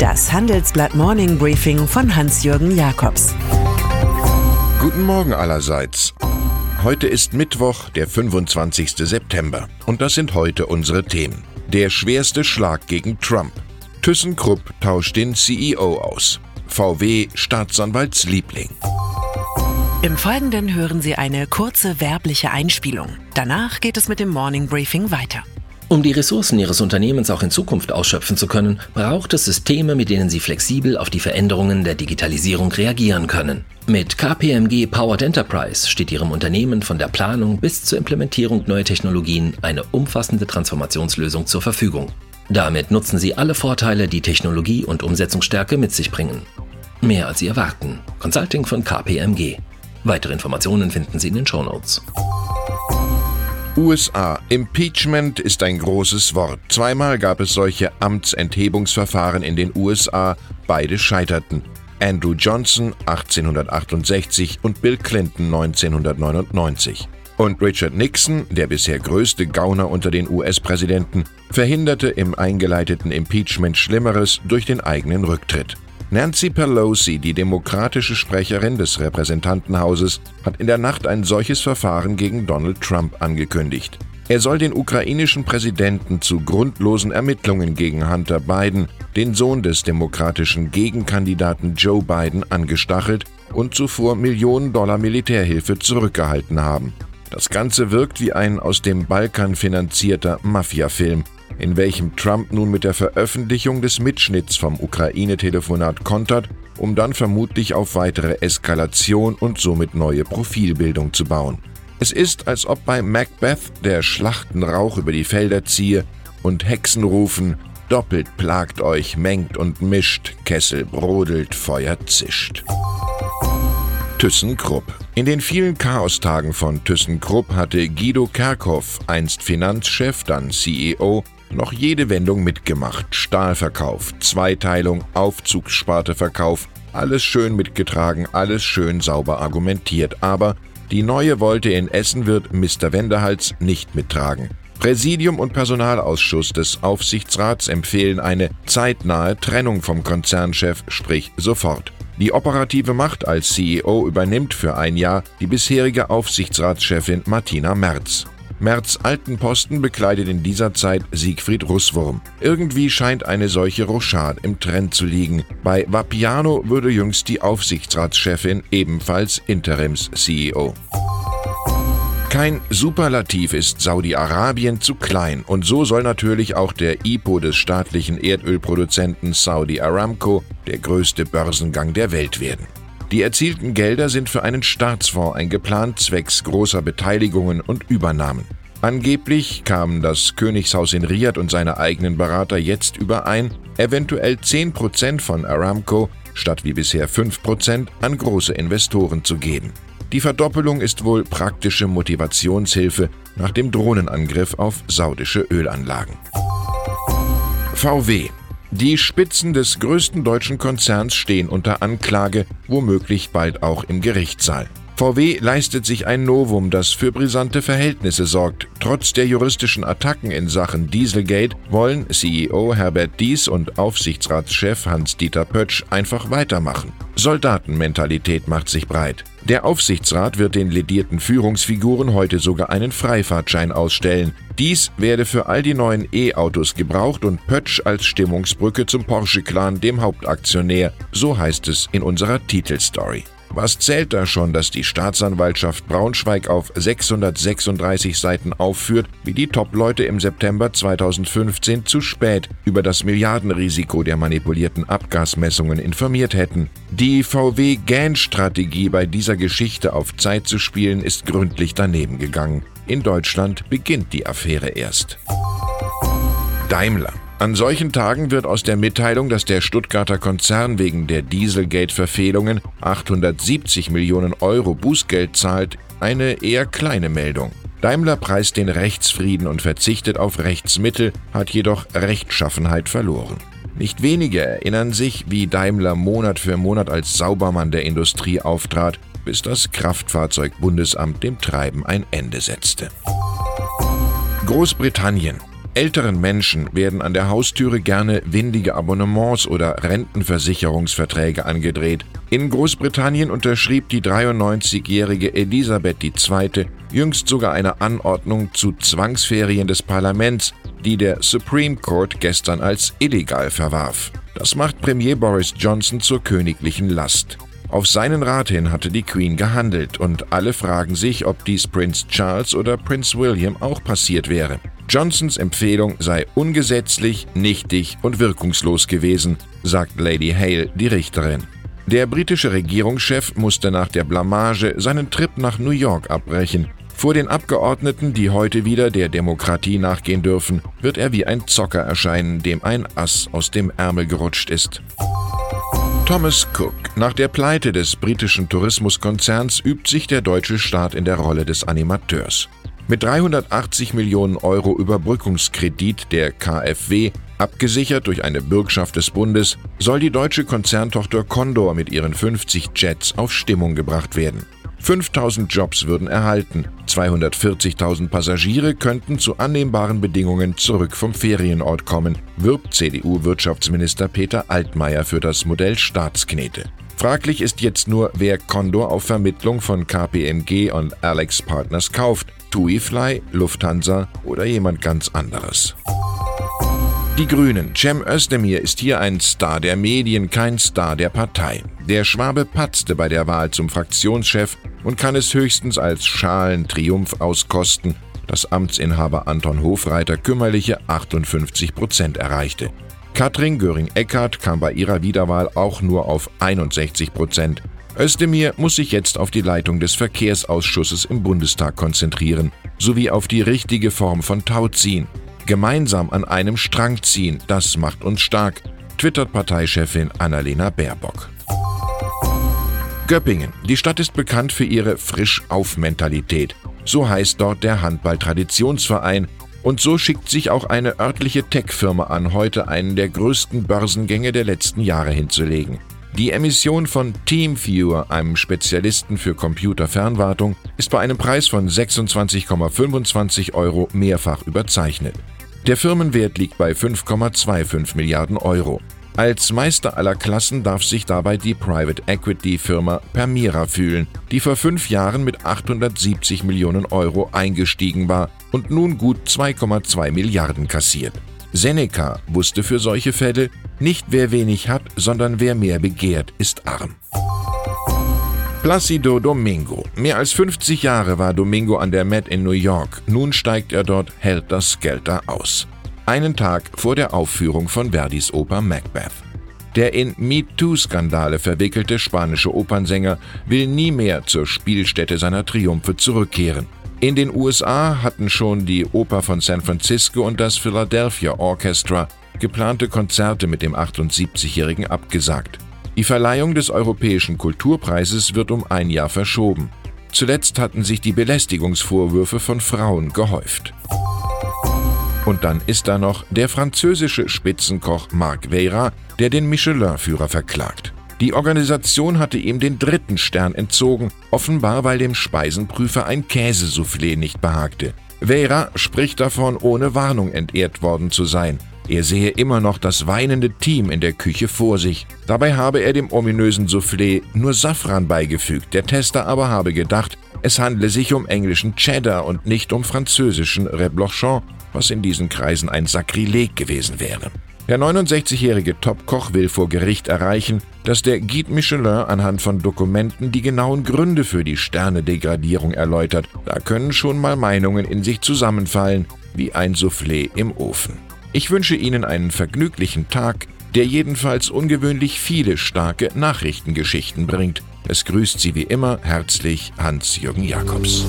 Das Handelsblatt Morning Briefing von Hans-Jürgen Jakobs. Guten Morgen allerseits. Heute ist Mittwoch, der 25. September. Und das sind heute unsere Themen. Der schwerste Schlag gegen Trump. ThyssenKrupp tauscht den CEO aus. VW Staatsanwaltsliebling. Im Folgenden hören Sie eine kurze werbliche Einspielung. Danach geht es mit dem Morning Briefing weiter. Um die Ressourcen Ihres Unternehmens auch in Zukunft ausschöpfen zu können, braucht es Systeme, mit denen Sie flexibel auf die Veränderungen der Digitalisierung reagieren können. Mit KPMG Powered Enterprise steht Ihrem Unternehmen von der Planung bis zur Implementierung neuer Technologien eine umfassende Transformationslösung zur Verfügung. Damit nutzen Sie alle Vorteile, die Technologie und Umsetzungsstärke mit sich bringen. Mehr als Sie erwarten. Consulting von KPMG. Weitere Informationen finden Sie in den Show Notes. USA. Impeachment ist ein großes Wort. Zweimal gab es solche Amtsenthebungsverfahren in den USA. Beide scheiterten. Andrew Johnson 1868 und Bill Clinton 1999. Und Richard Nixon, der bisher größte Gauner unter den US-Präsidenten, verhinderte im eingeleiteten Impeachment Schlimmeres durch den eigenen Rücktritt. Nancy Pelosi, die demokratische Sprecherin des Repräsentantenhauses, hat in der Nacht ein solches Verfahren gegen Donald Trump angekündigt. Er soll den ukrainischen Präsidenten zu grundlosen Ermittlungen gegen Hunter Biden, den Sohn des demokratischen Gegenkandidaten Joe Biden, angestachelt und zuvor Millionen Dollar Militärhilfe zurückgehalten haben. Das Ganze wirkt wie ein aus dem Balkan finanzierter Mafia-Film, in welchem Trump nun mit der Veröffentlichung des Mitschnitts vom Ukraine-Telefonat kontert, um dann vermutlich auf weitere Eskalation und somit neue Profilbildung zu bauen. Es ist, als ob bei Macbeth der Schlachtenrauch über die Felder ziehe und Hexen rufen, doppelt plagt euch, mengt und mischt, Kessel brodelt, Feuer zischt. ThyssenKrupp. In den vielen Chaostagen von ThyssenKrupp hatte Guido Kerkhoff, einst Finanzchef, dann CEO, noch jede Wendung mitgemacht. Stahlverkauf, Zweiteilung, Aufzugssparteverkauf, alles schön mitgetragen, alles schön sauber argumentiert. Aber die neue Wolte in Essen wird Mr. Wendehals nicht mittragen. Präsidium und Personalausschuss des Aufsichtsrats empfehlen eine zeitnahe Trennung vom Konzernchef, sprich sofort. Die operative Macht als CEO übernimmt für ein Jahr die bisherige Aufsichtsratschefin Martina Merz. Merz alten Posten bekleidet in dieser Zeit Siegfried Russwurm. Irgendwie scheint eine solche Rochade im Trend zu liegen. Bei Vapiano würde jüngst die Aufsichtsratschefin ebenfalls Interims-CEO. Kein Superlativ ist Saudi-Arabien zu klein und so soll natürlich auch der IPO des staatlichen Erdölproduzenten Saudi Aramco der größte Börsengang der Welt werden. Die erzielten Gelder sind für einen Staatsfonds eingeplant, zwecks großer Beteiligungen und Übernahmen. Angeblich kamen das Königshaus in Riyadh und seine eigenen Berater jetzt überein, eventuell 10% von Aramco statt wie bisher 5% an große Investoren zu geben. Die Verdoppelung ist wohl praktische Motivationshilfe nach dem Drohnenangriff auf saudische Ölanlagen. VW die Spitzen des größten deutschen Konzerns stehen unter Anklage, womöglich bald auch im Gerichtssaal. VW leistet sich ein Novum, das für brisante Verhältnisse sorgt. Trotz der juristischen Attacken in Sachen Dieselgate wollen CEO Herbert Dies und Aufsichtsratschef Hans-Dieter Pötsch einfach weitermachen. Soldatenmentalität macht sich breit. Der Aufsichtsrat wird den ledierten Führungsfiguren heute sogar einen Freifahrtschein ausstellen. Dies werde für all die neuen E-Autos gebraucht und Pötsch als Stimmungsbrücke zum Porsche-Clan, dem Hauptaktionär. So heißt es in unserer Titelstory. Was zählt da schon, dass die Staatsanwaltschaft Braunschweig auf 636 Seiten aufführt, wie die Top-Leute im September 2015 zu spät über das Milliardenrisiko der manipulierten Abgasmessungen informiert hätten? Die VW-GAN-Strategie bei dieser Geschichte auf Zeit zu spielen ist gründlich daneben gegangen. In Deutschland beginnt die Affäre erst. Daimler. An solchen Tagen wird aus der Mitteilung, dass der Stuttgarter Konzern wegen der Dieselgate-Verfehlungen 870 Millionen Euro Bußgeld zahlt, eine eher kleine Meldung. Daimler preist den Rechtsfrieden und verzichtet auf Rechtsmittel, hat jedoch Rechtschaffenheit verloren. Nicht wenige erinnern sich, wie Daimler Monat für Monat als Saubermann der Industrie auftrat, bis das Kraftfahrzeugbundesamt dem Treiben ein Ende setzte. Großbritannien Älteren Menschen werden an der Haustüre gerne windige Abonnements oder Rentenversicherungsverträge angedreht. In Großbritannien unterschrieb die 93-jährige Elisabeth II. jüngst sogar eine Anordnung zu Zwangsferien des Parlaments, die der Supreme Court gestern als illegal verwarf. Das macht Premier Boris Johnson zur königlichen Last. Auf seinen Rat hin hatte die Queen gehandelt und alle fragen sich, ob dies Prinz Charles oder Prinz William auch passiert wäre. Johnsons Empfehlung sei ungesetzlich, nichtig und wirkungslos gewesen, sagt Lady Hale, die Richterin. Der britische Regierungschef musste nach der Blamage seinen Trip nach New York abbrechen. Vor den Abgeordneten, die heute wieder der Demokratie nachgehen dürfen, wird er wie ein Zocker erscheinen, dem ein Ass aus dem Ärmel gerutscht ist. Thomas Cook. Nach der Pleite des britischen Tourismuskonzerns übt sich der deutsche Staat in der Rolle des Animateurs. Mit 380 Millionen Euro Überbrückungskredit der KfW, abgesichert durch eine Bürgschaft des Bundes, soll die deutsche Konzerntochter Condor mit ihren 50 Jets auf Stimmung gebracht werden. 5000 Jobs würden erhalten, 240.000 Passagiere könnten zu annehmbaren Bedingungen zurück vom Ferienort kommen, wirbt CDU-Wirtschaftsminister Peter Altmaier für das Modell Staatsknete. Fraglich ist jetzt nur, wer Condor auf Vermittlung von KPMG und Alex Partners kauft. TuiFly, Lufthansa oder jemand ganz anderes. Die Grünen. Cem Özdemir ist hier ein Star der Medien, kein Star der Partei. Der Schwabe patzte bei der Wahl zum Fraktionschef und kann es höchstens als Schalentriumph auskosten, dass Amtsinhaber Anton Hofreiter kümmerliche 58 Prozent erreichte. Katrin Göring-Eckardt kam bei ihrer Wiederwahl auch nur auf 61 Prozent. Özdemir muss sich jetzt auf die Leitung des Verkehrsausschusses im Bundestag konzentrieren, sowie auf die richtige Form von Tauziehen. Gemeinsam an einem Strang ziehen, das macht uns stark, twittert Parteichefin Annalena Baerbock. Göppingen. Die Stadt ist bekannt für ihre Frisch-auf-Mentalität. So heißt dort der Handball-Traditionsverein, und so schickt sich auch eine örtliche Tech-Firma an, heute einen der größten Börsengänge der letzten Jahre hinzulegen. Die Emission von TeamViewer, einem Spezialisten für Computerfernwartung, ist bei einem Preis von 26,25 Euro mehrfach überzeichnet. Der Firmenwert liegt bei 5,25 Milliarden Euro. Als Meister aller Klassen darf sich dabei die Private Equity Firma Permira fühlen, die vor fünf Jahren mit 870 Millionen Euro eingestiegen war und nun gut 2,2 Milliarden kassiert. Seneca wusste für solche Fälle, nicht wer wenig hat, sondern wer mehr begehrt, ist arm. Placido Domingo. Mehr als 50 Jahre war Domingo an der Met in New York. Nun steigt er dort, Geld da aus einen Tag vor der Aufführung von Verdis Oper Macbeth. Der in MeToo-Skandale verwickelte spanische Opernsänger will nie mehr zur Spielstätte seiner Triumphe zurückkehren. In den USA hatten schon die Oper von San Francisco und das Philadelphia Orchestra geplante Konzerte mit dem 78-Jährigen abgesagt. Die Verleihung des Europäischen Kulturpreises wird um ein Jahr verschoben. Zuletzt hatten sich die Belästigungsvorwürfe von Frauen gehäuft. Und dann ist da noch der französische Spitzenkoch Marc Vera, der den Michelin-Führer verklagt. Die Organisation hatte ihm den dritten Stern entzogen, offenbar weil dem Speisenprüfer ein Käsesoufflé nicht behagte. Vera spricht davon, ohne Warnung entehrt worden zu sein. Er sehe immer noch das weinende Team in der Küche vor sich. Dabei habe er dem ominösen Soufflé nur Safran beigefügt. Der Tester aber habe gedacht, es handle sich um englischen Cheddar und nicht um französischen Reblochon, was in diesen Kreisen ein Sakrileg gewesen wäre. Der 69-jährige Topkoch will vor Gericht erreichen, dass der Guide Michelin anhand von Dokumenten die genauen Gründe für die Sternedegradierung erläutert. Da können schon mal Meinungen in sich zusammenfallen, wie ein Soufflé im Ofen. Ich wünsche Ihnen einen vergnüglichen Tag, der jedenfalls ungewöhnlich viele starke Nachrichtengeschichten bringt. Es grüßt Sie wie immer herzlich Hans-Jürgen Jakobs.